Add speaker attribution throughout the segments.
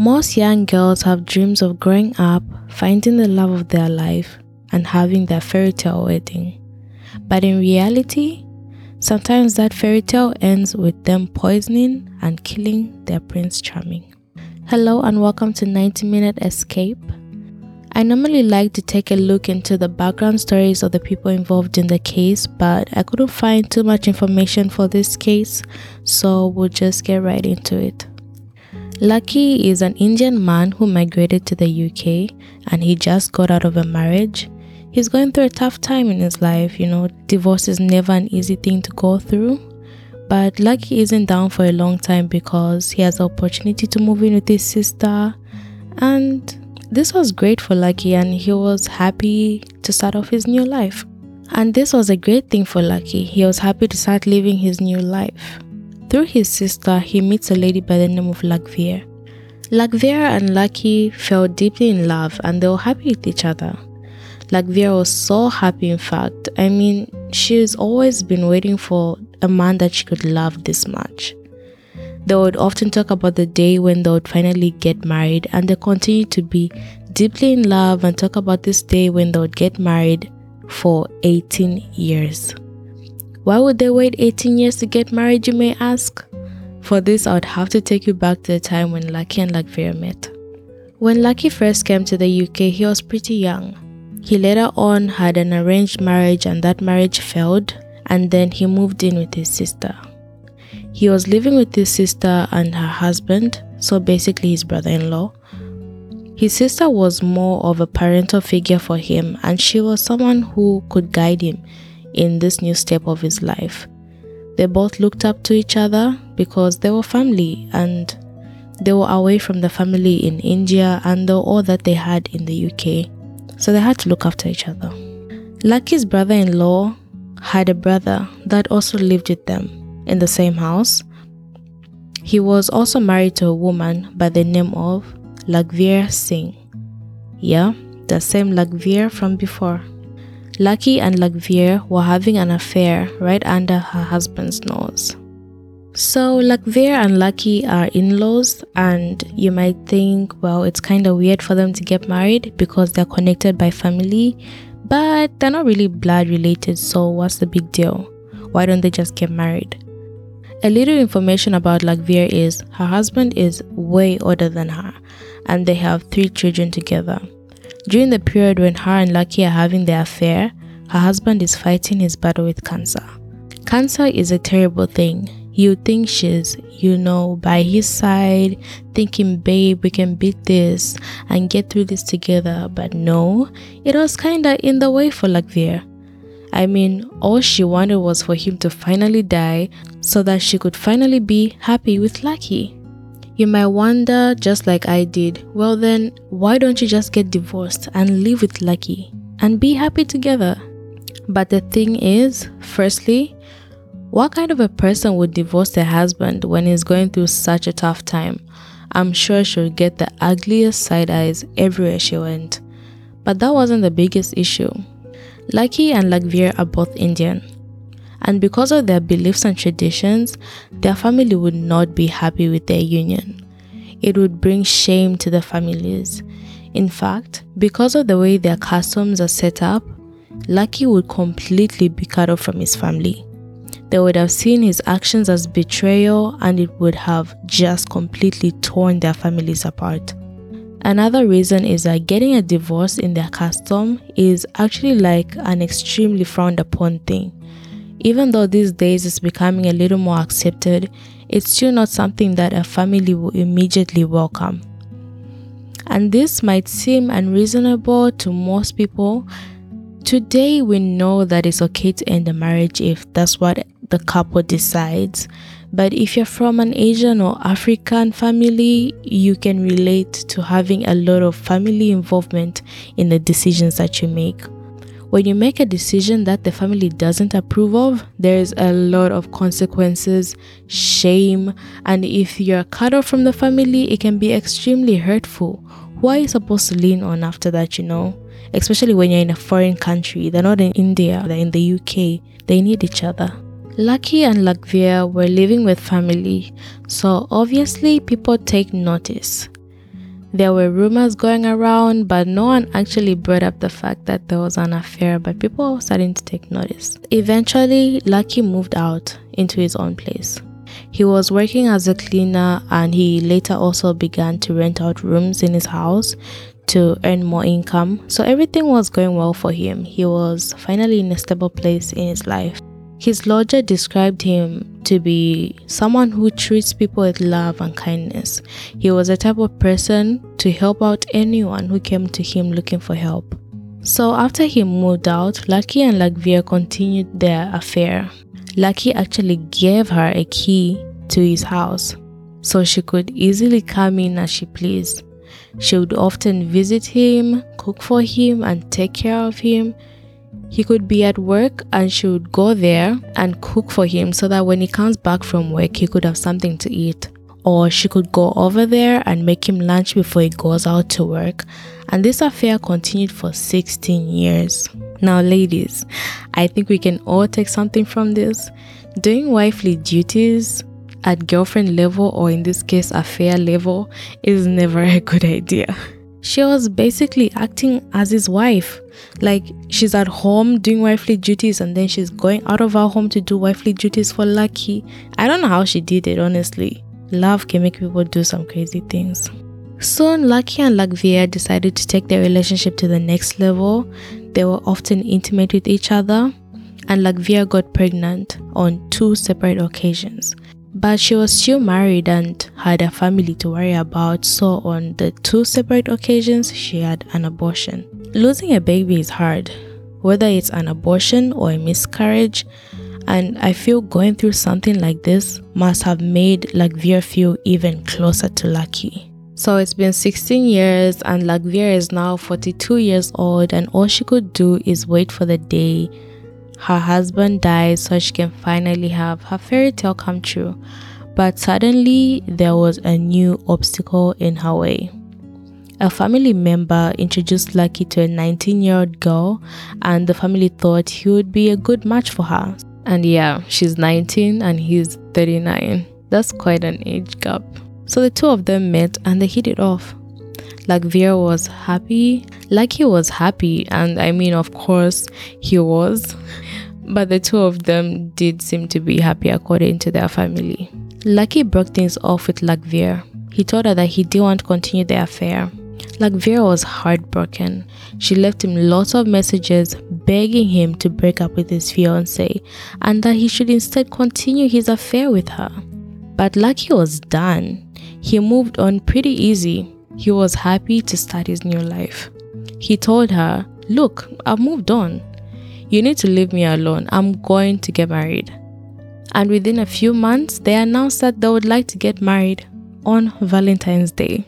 Speaker 1: Most young girls have dreams of growing up, finding the love of their life, and having their fairy tale wedding. But in reality, sometimes that fairy tale ends with them poisoning and killing their Prince Charming. Hello, and welcome to 90 Minute Escape. I normally like to take a look into the background stories of the people involved in the case, but I couldn't find too much information for this case, so we'll just get right into it. Lucky is an Indian man who migrated to the UK and he just got out of a marriage. He's going through a tough time in his life, you know, divorce is never an easy thing to go through. But Lucky isn't down for a long time because he has the opportunity to move in with his sister. And this was great for Lucky and he was happy to start off his new life. And this was a great thing for Lucky. He was happy to start living his new life. Through his sister, he meets a lady by the name of Lakhvir. Lakhvir and Lucky fell deeply in love and they were happy with each other. Lakhvir was so happy, in fact. I mean, she's always been waiting for a man that she could love this much. They would often talk about the day when they would finally get married, and they continued to be deeply in love and talk about this day when they would get married for 18 years. Why would they wait 18 years to get married, you may ask? For this, I would have to take you back to the time when Lucky and Lakhvir met. When Lucky first came to the UK, he was pretty young. He later on had an arranged marriage and that marriage failed, and then he moved in with his sister. He was living with his sister and her husband, so basically his brother in law. His sister was more of a parental figure for him, and she was someone who could guide him in this new step of his life. They both looked up to each other because they were family and they were away from the family in India and all that they had in the UK. So they had to look after each other. Lucky's brother in law had a brother that also lived with them in the same house. He was also married to a woman by the name of Lakhvir Singh. Yeah, the same Lakhvir from before. Lucky and Lakhvir were having an affair right under her husband's nose. So, Lakhvir and Lucky are in laws, and you might think, well, it's kind of weird for them to get married because they're connected by family, but they're not really blood related, so what's the big deal? Why don't they just get married? A little information about Lakhvir is her husband is way older than her, and they have three children together. During the period when her and Lucky are having their affair, her husband is fighting his battle with cancer. Cancer is a terrible thing. You think she's, you know, by his side, thinking, babe, we can beat this and get through this together. But no, it was kinda in the way for Lakhvir. I mean, all she wanted was for him to finally die so that she could finally be happy with Lucky. You might wonder, just like I did, well then, why don't you just get divorced and live with Lucky and be happy together? But the thing is, firstly, what kind of a person would divorce their husband when he's going through such a tough time? I'm sure she'll get the ugliest side eyes everywhere she went. But that wasn't the biggest issue. Lucky and Lakhvir are both Indian and because of their beliefs and traditions, their family would not be happy with their union. It would bring shame to the families. In fact, because of the way their customs are set up, Lucky would completely be cut off from his family. They would have seen his actions as betrayal and it would have just completely torn their families apart. Another reason is that getting a divorce in their custom is actually like an extremely frowned upon thing. Even though these days it's becoming a little more accepted, it's still not something that a family will immediately welcome. And this might seem unreasonable to most people. Today, we know that it's okay to end a marriage if that's what the couple decides. But if you're from an Asian or African family, you can relate to having a lot of family involvement in the decisions that you make. When you make a decision that the family doesn't approve of, there's a lot of consequences, shame, and if you're cut off from the family, it can be extremely hurtful. Who are you supposed to lean on after that, you know? Especially when you're in a foreign country. They're not in India, they're in the UK. They need each other. Lucky and Lakhvir were living with family, so obviously people take notice. There were rumors going around, but no one actually brought up the fact that there was an affair, but people were starting to take notice. Eventually, Lucky moved out into his own place. He was working as a cleaner and he later also began to rent out rooms in his house to earn more income. So everything was going well for him. He was finally in a stable place in his life. His lodger described him to be someone who treats people with love and kindness. He was a type of person to help out anyone who came to him looking for help. So after he moved out, Lucky and Lakhvir continued their affair. Lucky actually gave her a key to his house so she could easily come in as she pleased. She would often visit him, cook for him, and take care of him. He could be at work and she would go there and cook for him so that when he comes back from work, he could have something to eat. Or she could go over there and make him lunch before he goes out to work. And this affair continued for 16 years. Now, ladies, I think we can all take something from this. Doing wifely duties at girlfriend level, or in this case, affair level, is never a good idea. She was basically acting as his wife. Like she's at home doing wifely duties and then she's going out of our home to do wifely duties for Lucky. I don't know how she did it, honestly. Love can make people do some crazy things. Soon, Lucky and Lakhvir decided to take their relationship to the next level. They were often intimate with each other, and Lakhvir got pregnant on two separate occasions. But she was still married and had a family to worry about, so on the two separate occasions, she had an abortion. Losing a baby is hard, whether it's an abortion or a miscarriage, and I feel going through something like this must have made Lakhvir feel even closer to Lucky. So it's been 16 years, and Lakhvir is now 42 years old, and all she could do is wait for the day her husband dies so she can finally have her fairy tale come true. But suddenly, there was a new obstacle in her way. A family member introduced Lucky to a 19 year old girl, and the family thought he would be a good match for her. And yeah, she's 19 and he's 39. That's quite an age gap. So the two of them met and they hit it off. Lakhvir was happy. Lucky was happy, and I mean, of course, he was but the two of them did seem to be happy according to their family. Lucky broke things off with Lakhvir. He told her that he didn't want to continue the affair. Lakhvir was heartbroken. She left him lots of messages begging him to break up with his fiancée and that he should instead continue his affair with her. But Lucky was done. He moved on pretty easy. He was happy to start his new life. He told her, Look, I've moved on. You need to leave me alone. I'm going to get married. And within a few months, they announced that they would like to get married on Valentine's Day.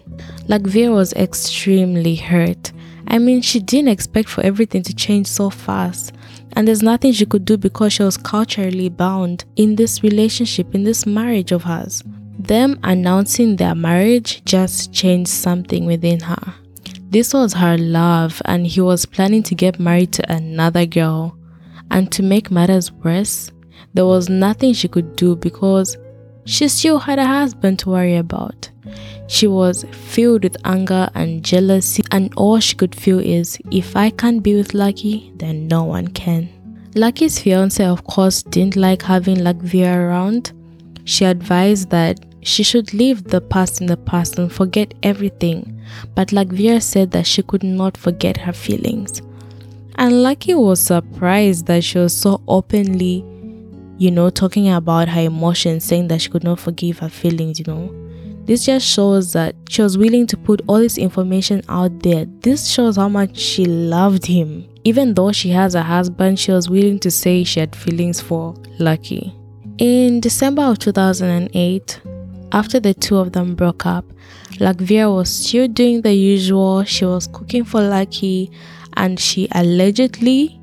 Speaker 1: Lakhvir was extremely hurt. I mean, she didn't expect for everything to change so fast. And there's nothing she could do because she was culturally bound in this relationship, in this marriage of hers. Them announcing their marriage just changed something within her. This was her love, and he was planning to get married to another girl. And to make matters worse, there was nothing she could do because she still had a husband to worry about. She was filled with anger and jealousy, and all she could feel is if I can't be with Lucky, then no one can. Lucky's fiance, of course, didn't like having Lakhvir around. She advised that she should leave the past in the past and forget everything but Lakhvir said that she could not forget her feelings. And Lucky was surprised that she was so openly, you know, talking about her emotions, saying that she could not forgive her feelings, you know. This just shows that she was willing to put all this information out there. This shows how much she loved him. Even though she has a husband, she was willing to say she had feelings for Lucky. In December of 2008, after the two of them broke up, Lakhvir was still doing the usual. She was cooking for Lucky and she allegedly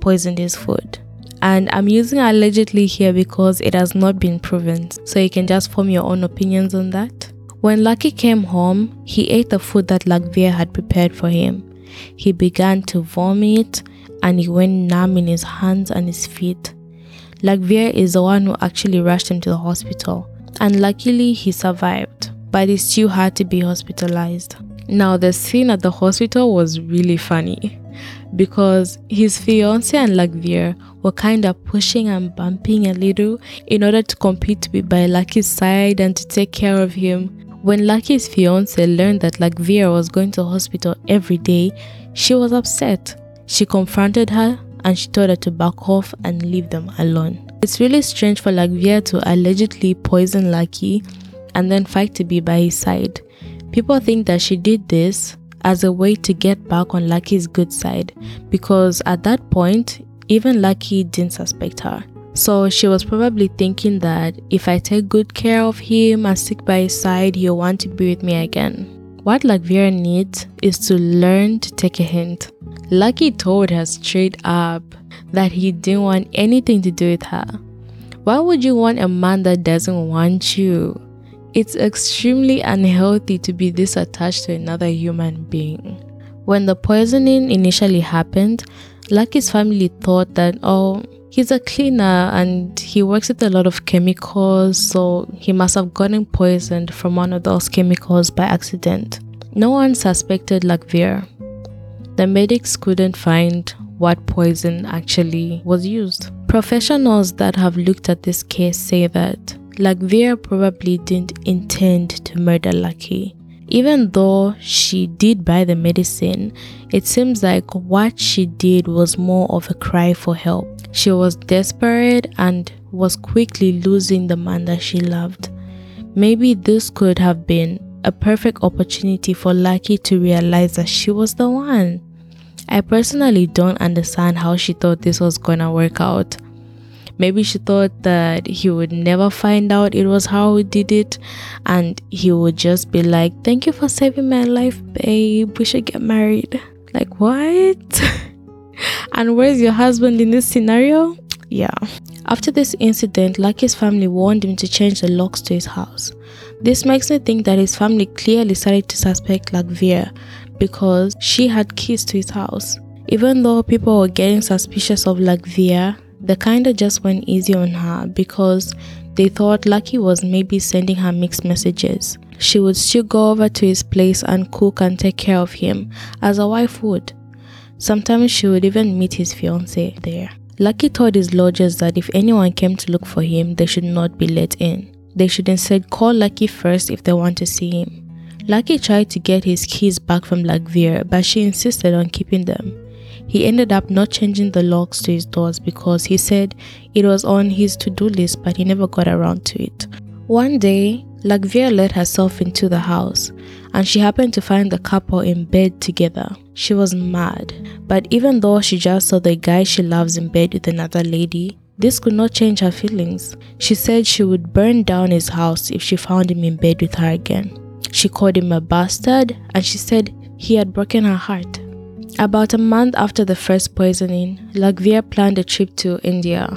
Speaker 1: poisoned his food. And I'm using allegedly here because it has not been proven, so you can just form your own opinions on that. When Lucky came home, he ate the food that Lakhvir had prepared for him. He began to vomit and he went numb in his hands and his feet. Lakhvir is the one who actually rushed him to the hospital and luckily he survived. but he still had to be hospitalized. Now, the scene at the hospital was really funny because his fiance and Lakhvir were kind of pushing and bumping a little in order to compete to be by Lucky's side and to take care of him. When Lucky's fiance learned that Lakhvir was going to hospital every day, she was upset. She confronted her and she told her to back off and leave them alone. It's really strange for Lakhvir to allegedly poison Lucky and then fight to be by his side. People think that she did this as a way to get back on Lucky's good side because at that point, even Lucky didn't suspect her. So she was probably thinking that if I take good care of him and stick by his side, he'll want to be with me again. What Lakvira needs is to learn to take a hint. Lucky told her straight up that he didn't want anything to do with her. Why would you want a man that doesn't want you? It's extremely unhealthy to be this attached to another human being. When the poisoning initially happened, Lucky's family thought that, oh, he's a cleaner and he works with a lot of chemicals, so he must have gotten poisoned from one of those chemicals by accident. No one suspected Lakhvir. The medics couldn't find what poison actually was used. Professionals that have looked at this case say that Lakhvir probably didn't intend to murder Lucky. Even though she did buy the medicine, it seems like what she did was more of a cry for help. She was desperate and was quickly losing the man that she loved. Maybe this could have been a perfect opportunity for Lucky to realize that she was the one. I personally don't understand how she thought this was gonna work out. Maybe she thought that he would never find out it was how he did it, and he would just be like, Thank you for saving my life, babe. We should get married. Like, what? and where's your husband in this scenario? Yeah. After this incident, Lucky's family warned him to change the locks to his house. This makes me think that his family clearly started to suspect Lakhvir because she had keys to his house. Even though people were getting suspicious of Lakhvir, they kinda just went easy on her because they thought Lucky was maybe sending her mixed messages. She would still go over to his place and cook and take care of him, as a wife would. Sometimes she would even meet his fiance there. Lucky told his lodgers that if anyone came to look for him, they should not be let in. They should instead call Lucky first if they want to see him. Lucky tried to get his keys back from Lakhvir, but she insisted on keeping them. He ended up not changing the locks to his doors because he said it was on his to do list, but he never got around to it. One day, Lakhvir let herself into the house and she happened to find the couple in bed together. She was mad, but even though she just saw the guy she loves in bed with another lady, this could not change her feelings. She said she would burn down his house if she found him in bed with her again. She called him a bastard and she said he had broken her heart. About a month after the first poisoning, Lakhvir planned a trip to India.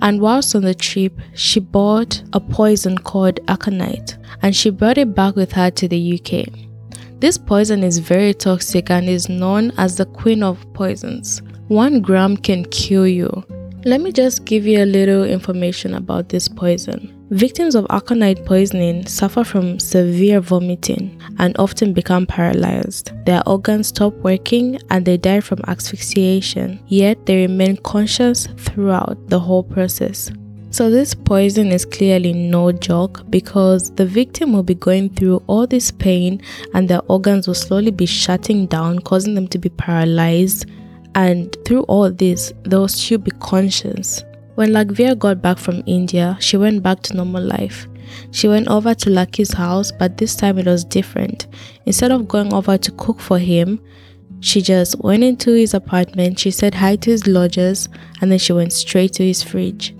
Speaker 1: And whilst on the trip, she bought a poison called aconite and she brought it back with her to the UK. This poison is very toxic and is known as the queen of poisons. One gram can kill you. Let me just give you a little information about this poison. Victims of aconite poisoning suffer from severe vomiting and often become paralyzed. Their organs stop working and they die from asphyxiation, yet they remain conscious throughout the whole process. So, this poison is clearly no joke because the victim will be going through all this pain and their organs will slowly be shutting down, causing them to be paralyzed. And through all this, they will still be conscious. When Lakhvir got back from India, she went back to normal life. She went over to Lucky's house, but this time it was different. Instead of going over to cook for him, she just went into his apartment, she said hi to his lodgers, and then she went straight to his fridge.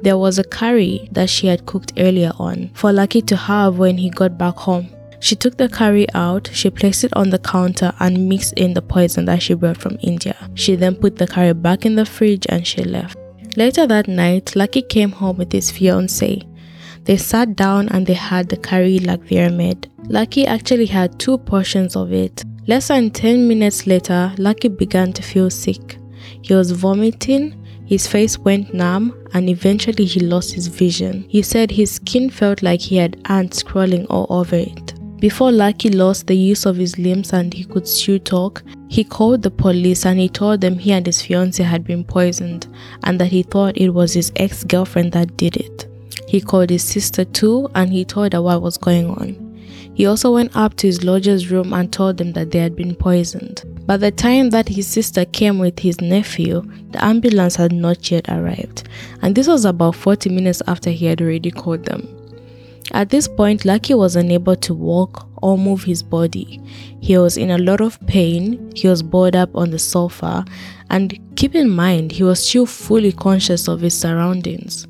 Speaker 1: There was a curry that she had cooked earlier on for Lucky to have when he got back home. She took the curry out, she placed it on the counter and mixed in the poison that she brought from India. She then put the curry back in the fridge and she left. Later that night, Lucky came home with his fiancée. They sat down and they had the curry Lakhvir made. Lucky actually had two portions of it. Less than 10 minutes later, Lucky began to feel sick. He was vomiting, his face went numb, and eventually he lost his vision. He said his skin felt like he had ants crawling all over it. Before Lucky lost the use of his limbs and he could still talk, he called the police and he told them he and his fiancée had been poisoned and that he thought it was his ex girlfriend that did it. He called his sister too and he told her what was going on. He also went up to his lodger's room and told them that they had been poisoned. By the time that his sister came with his nephew, the ambulance had not yet arrived, and this was about 40 minutes after he had already called them. At this point, Lucky was unable to walk or move his body. He was in a lot of pain, he was bored up on the sofa, and keep in mind, he was still fully conscious of his surroundings.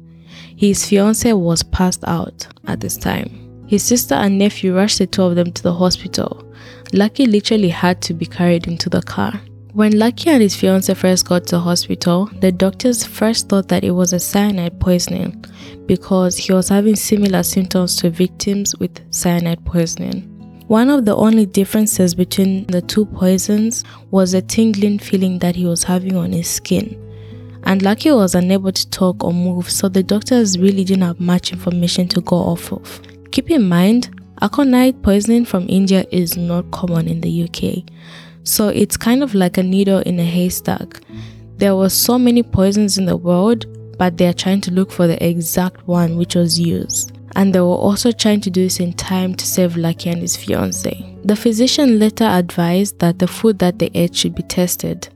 Speaker 1: His fiancée was passed out at this time. His sister and nephew rushed the two of them to the hospital. Lucky literally had to be carried into the car. When Lucky and his fiancée first got to hospital, the doctors first thought that it was a cyanide poisoning because he was having similar symptoms to victims with cyanide poisoning. One of the only differences between the two poisons was a tingling feeling that he was having on his skin. And Lucky was unable to talk or move, so the doctors really didn't have much information to go off of. Keep in mind, aconite poisoning from India is not common in the UK. So it's kind of like a needle in a haystack. There were so many poisons in the world, but they are trying to look for the exact one which was used. And they were also trying to do this in time to save Lucky and his fiance. The physician later advised that the food that they ate should be tested,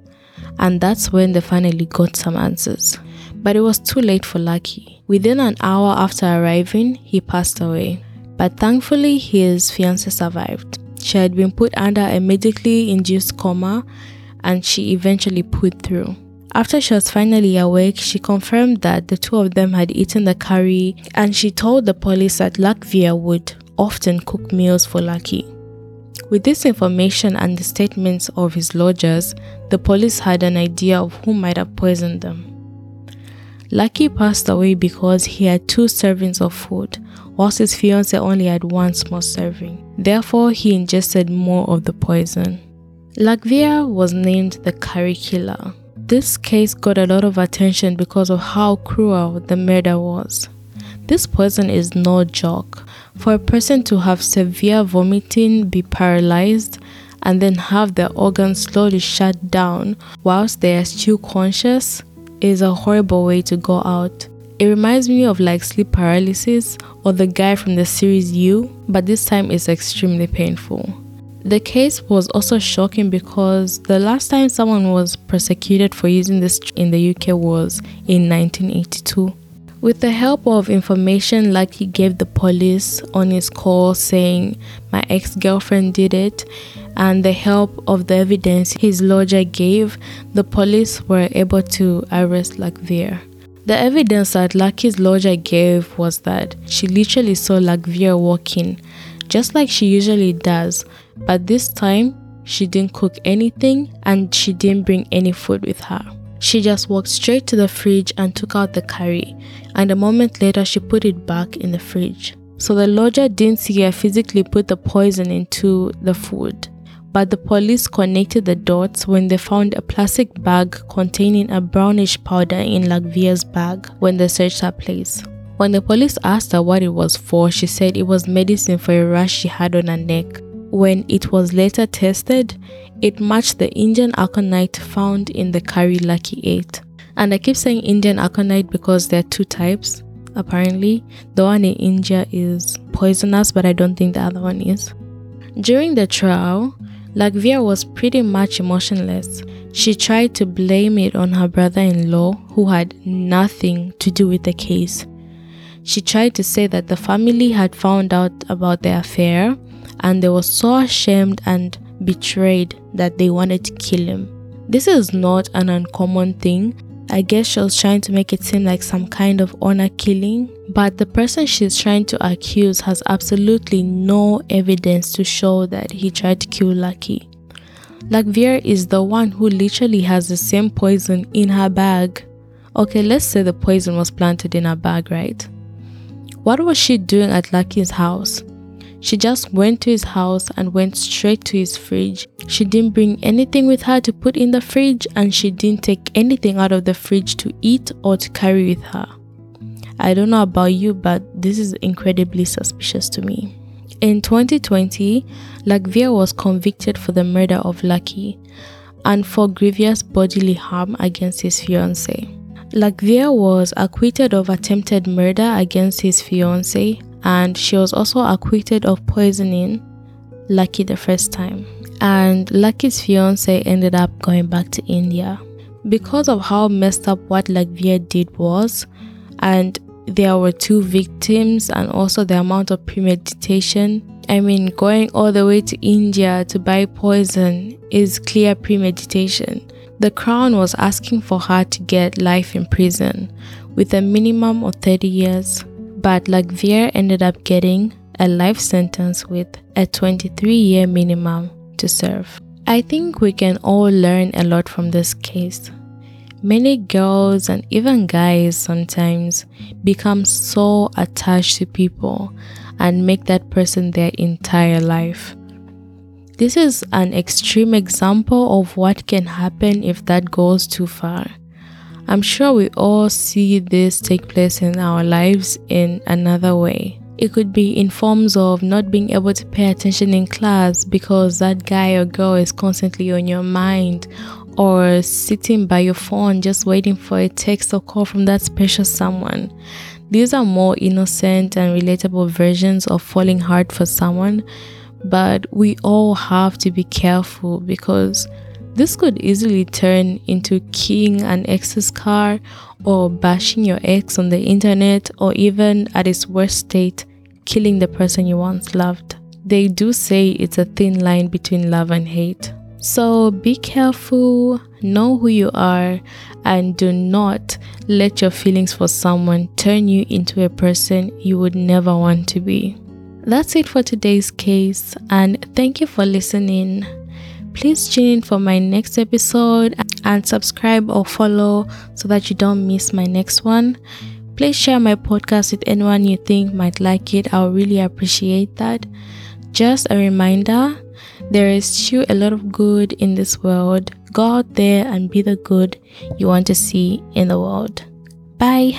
Speaker 1: and that's when they finally got some answers. But it was too late for Lucky. Within an hour after arriving, he passed away. But thankfully, his fiance survived. She had been put under a medically induced coma and she eventually put through. After she was finally awake, she confirmed that the two of them had eaten the curry and she told the police that Lakhvir would often cook meals for Lucky. With this information and the statements of his lodgers, the police had an idea of who might have poisoned them. Lucky passed away because he had two servings of food, whilst his fiancée only had one small serving. Therefore, he ingested more of the poison. Lakhvir was named the curry killer. This case got a lot of attention because of how cruel the murder was. This poison is no joke. For a person to have severe vomiting, be paralyzed, and then have their organs slowly shut down whilst they are still conscious is a horrible way to go out. It reminds me of like sleep paralysis or the guy from the series You, but this time it's extremely painful. The case was also shocking because the last time someone was prosecuted for using this in the UK was in 1982. With the help of information like he gave the police on his call saying my ex-girlfriend did it and the help of the evidence his lodger gave, the police were able to arrest Lakhvir. The evidence that Lucky's lawyer gave was that she literally saw Lakhvir walking, just like she usually does, but this time she didn't cook anything and she didn't bring any food with her. She just walked straight to the fridge and took out the curry, and a moment later she put it back in the fridge. So the lodger didn't see her physically put the poison into the food but the police connected the dots when they found a plastic bag containing a brownish powder in Lakhvir's bag when they searched her place. When the police asked her what it was for, she said it was medicine for a rash she had on her neck. When it was later tested, it matched the Indian aconite found in the curry Lucky ate. And I keep saying Indian aconite because there are two types, apparently. The one in India is poisonous, but I don't think the other one is. During the trial, Lakhvir was pretty much emotionless. She tried to blame it on her brother in law, who had nothing to do with the case. She tried to say that the family had found out about the affair and they were so ashamed and betrayed that they wanted to kill him. This is not an uncommon thing I guess she was trying to make it seem like some kind of honor killing, but the person she's trying to accuse has absolutely no evidence to show that he tried to kill Lucky. Lakhvir is the one who literally has the same poison in her bag. Okay, let's say the poison was planted in her bag, right? What was she doing at Lucky's house? She just went to his house and went straight to his fridge. She didn't bring anything with her to put in the fridge, and she didn't take anything out of the fridge to eat or to carry with her. I don't know about you, but this is incredibly suspicious to me. In 2020, Lakhvir was convicted for the murder of Lucky and for grievous bodily harm against his fiancée. Lakhvir was acquitted of attempted murder against his fiancée and she was also acquitted of poisoning Lucky the first time. And Lucky's fiance ended up going back to India. Because of how messed up what Lakhvir did was, and there were two victims and also the amount of premeditation. I mean, going all the way to India to buy poison is clear premeditation. The Crown was asking for her to get life in prison with a minimum of 30 years, but Lakhvir ended up getting a life sentence with a 23 year minimum to serve. I think we can all learn a lot from this case. Many girls and even guys sometimes become so attached to people and make that person their entire life. This is an extreme example of what can happen if that goes too far. I'm sure we all see this take place in our lives in another way. It could be in forms of not being able to pay attention in class because that guy or girl is constantly on your mind, or sitting by your phone just waiting for a text or call from that special someone. These are more innocent and relatable versions of falling hard for someone, but we all have to be careful because this could easily turn into keying an ex's car or bashing your ex on the internet or even at its worst state, killing the person you once loved. They do say it's a thin line between love and hate. So be careful, know who you are, and do not let your feelings for someone turn you into a person you would never want to be. That's it for today's case, and thank you for listening. Please tune in for my next episode and subscribe or follow so that you don't miss my next one. Please share my podcast with anyone you think might like it. I'll really appreciate that. Just a reminder there is still a lot of good in this world. Go out there and be the good you want to see in the world. Bye.